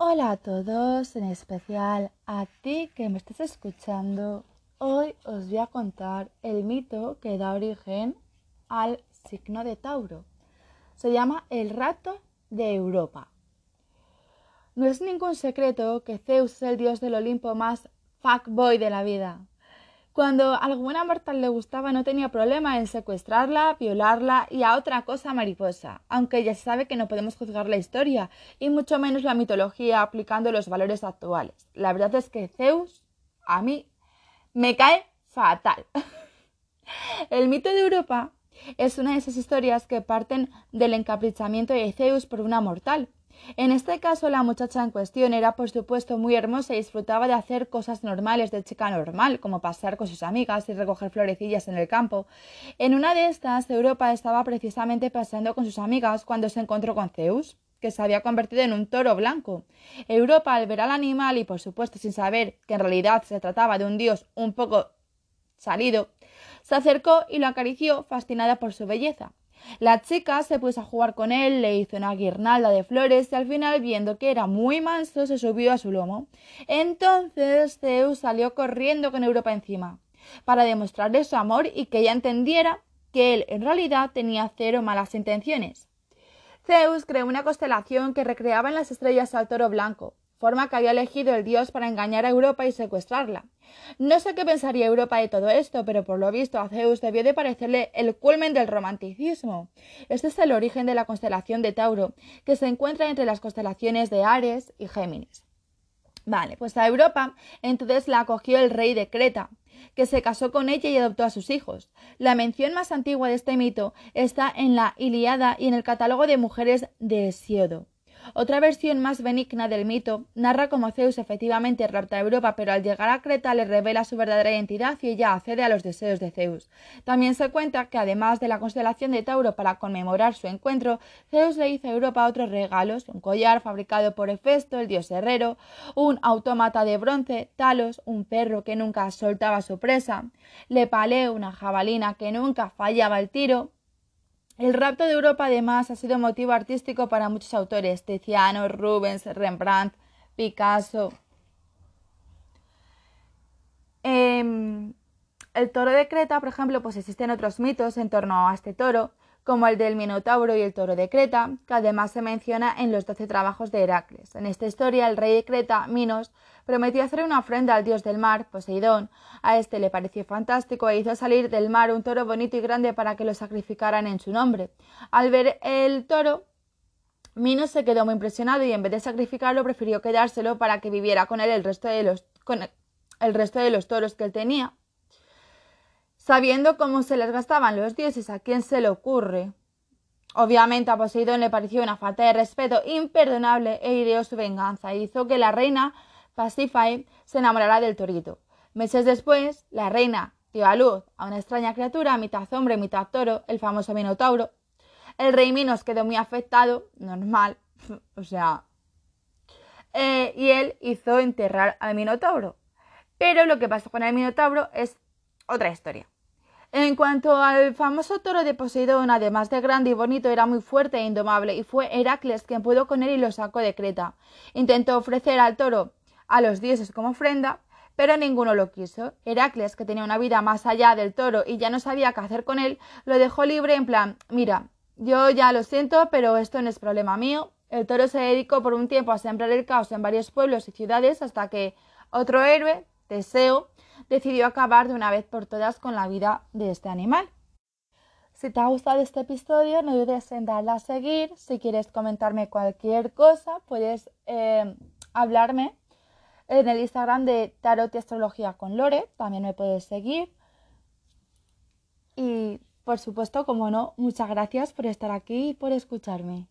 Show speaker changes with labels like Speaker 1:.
Speaker 1: Hola a todos, en especial a ti que me estás escuchando. Hoy os voy a contar el mito que da origen al signo de Tauro. Se llama el rato de Europa. No es ningún secreto que Zeus es el dios del Olimpo más fuckboy de la vida. Cuando a alguna mortal le gustaba no tenía problema en secuestrarla, violarla y a otra cosa mariposa, aunque ya se sabe que no podemos juzgar la historia y mucho menos la mitología aplicando los valores actuales. La verdad es que Zeus a mí me cae fatal. El mito de Europa es una de esas historias que parten del encaprichamiento de Zeus por una mortal, en este caso, la muchacha en cuestión era, por supuesto, muy hermosa y disfrutaba de hacer cosas normales de chica normal, como pasear con sus amigas y recoger florecillas en el campo. En una de estas, Europa estaba precisamente paseando con sus amigas cuando se encontró con Zeus que se había convertido en un toro blanco. Europa, al ver al animal y por supuesto sin saber que en realidad se trataba de un dios un poco salido, se acercó y lo acarició fascinada por su belleza. La chica se puso a jugar con él, le hizo una guirnalda de flores y al final, viendo que era muy manso, se subió a su lomo. Entonces Zeus salió corriendo con Europa encima, para demostrarle su amor y que ella entendiera que él en realidad tenía cero malas intenciones. Zeus creó una constelación que recreaba en las estrellas al toro blanco, forma que había elegido el dios para engañar a Europa y secuestrarla. No sé qué pensaría Europa de todo esto, pero por lo visto a Zeus debió de parecerle el culmen del romanticismo. Este es el origen de la constelación de Tauro, que se encuentra entre las constelaciones de Ares y Géminis. Vale, pues a Europa entonces la acogió el rey de Creta, que se casó con ella y adoptó a sus hijos. La mención más antigua de este mito está en la Iliada y en el catálogo de mujeres de Hesiodo. Otra versión más benigna del mito narra cómo Zeus efectivamente rapta a Europa, pero al llegar a Creta le revela su verdadera identidad y ella accede a los deseos de Zeus. También se cuenta que además de la constelación de Tauro para conmemorar su encuentro, Zeus le hizo a Europa otros regalos, un collar fabricado por Hefesto, el dios herrero, un autómata de bronce, Talos, un perro que nunca soltaba su presa, Lepaleo, una jabalina que nunca fallaba el tiro, el rapto de Europa, además, ha sido motivo artístico para muchos autores: Tiziano, Rubens, Rembrandt, Picasso. Em, el toro de Creta, por ejemplo, pues existen otros mitos en torno a este toro, como el del Minotauro y el toro de Creta, que además se menciona en los doce trabajos de Heracles. En esta historia, el rey de Creta, Minos, prometió hacer una ofrenda al dios del mar, Poseidón. A este le pareció fantástico e hizo salir del mar un toro bonito y grande para que lo sacrificaran en su nombre. Al ver el toro, Minos se quedó muy impresionado y en vez de sacrificarlo prefirió quedárselo para que viviera con él el resto de los, con el resto de los toros que él tenía. Sabiendo cómo se les gastaban los dioses, ¿a quién se le ocurre? Obviamente a Poseidón le pareció una falta de respeto imperdonable e ideó su venganza e hizo que la reina Pasífae se enamorara del torito. Meses después, la reina dio a luz a una extraña criatura, mitad hombre, mitad toro, el famoso Minotauro. El rey Minos quedó muy afectado, normal, o sea, eh, y él hizo enterrar al Minotauro. Pero lo que pasó con el Minotauro es otra historia. En cuanto al famoso toro de Poseidón, además de grande y bonito, era muy fuerte e indomable, y fue Heracles quien pudo con él y lo sacó de Creta. Intentó ofrecer al toro a los dioses como ofrenda, pero ninguno lo quiso. Heracles, que tenía una vida más allá del toro y ya no sabía qué hacer con él, lo dejó libre en plan, mira, yo ya lo siento, pero esto no es problema mío. El toro se dedicó por un tiempo a sembrar el caos en varios pueblos y ciudades hasta que otro héroe, Teseo, decidió acabar de una vez por todas con la vida de este animal. Si te ha gustado este episodio, no dudes en darle a seguir. Si quieres comentarme cualquier cosa, puedes eh, hablarme en el Instagram de Tarot y Astrología con Lore. También me puedes seguir. Y por supuesto, como no, muchas gracias por estar aquí y por escucharme.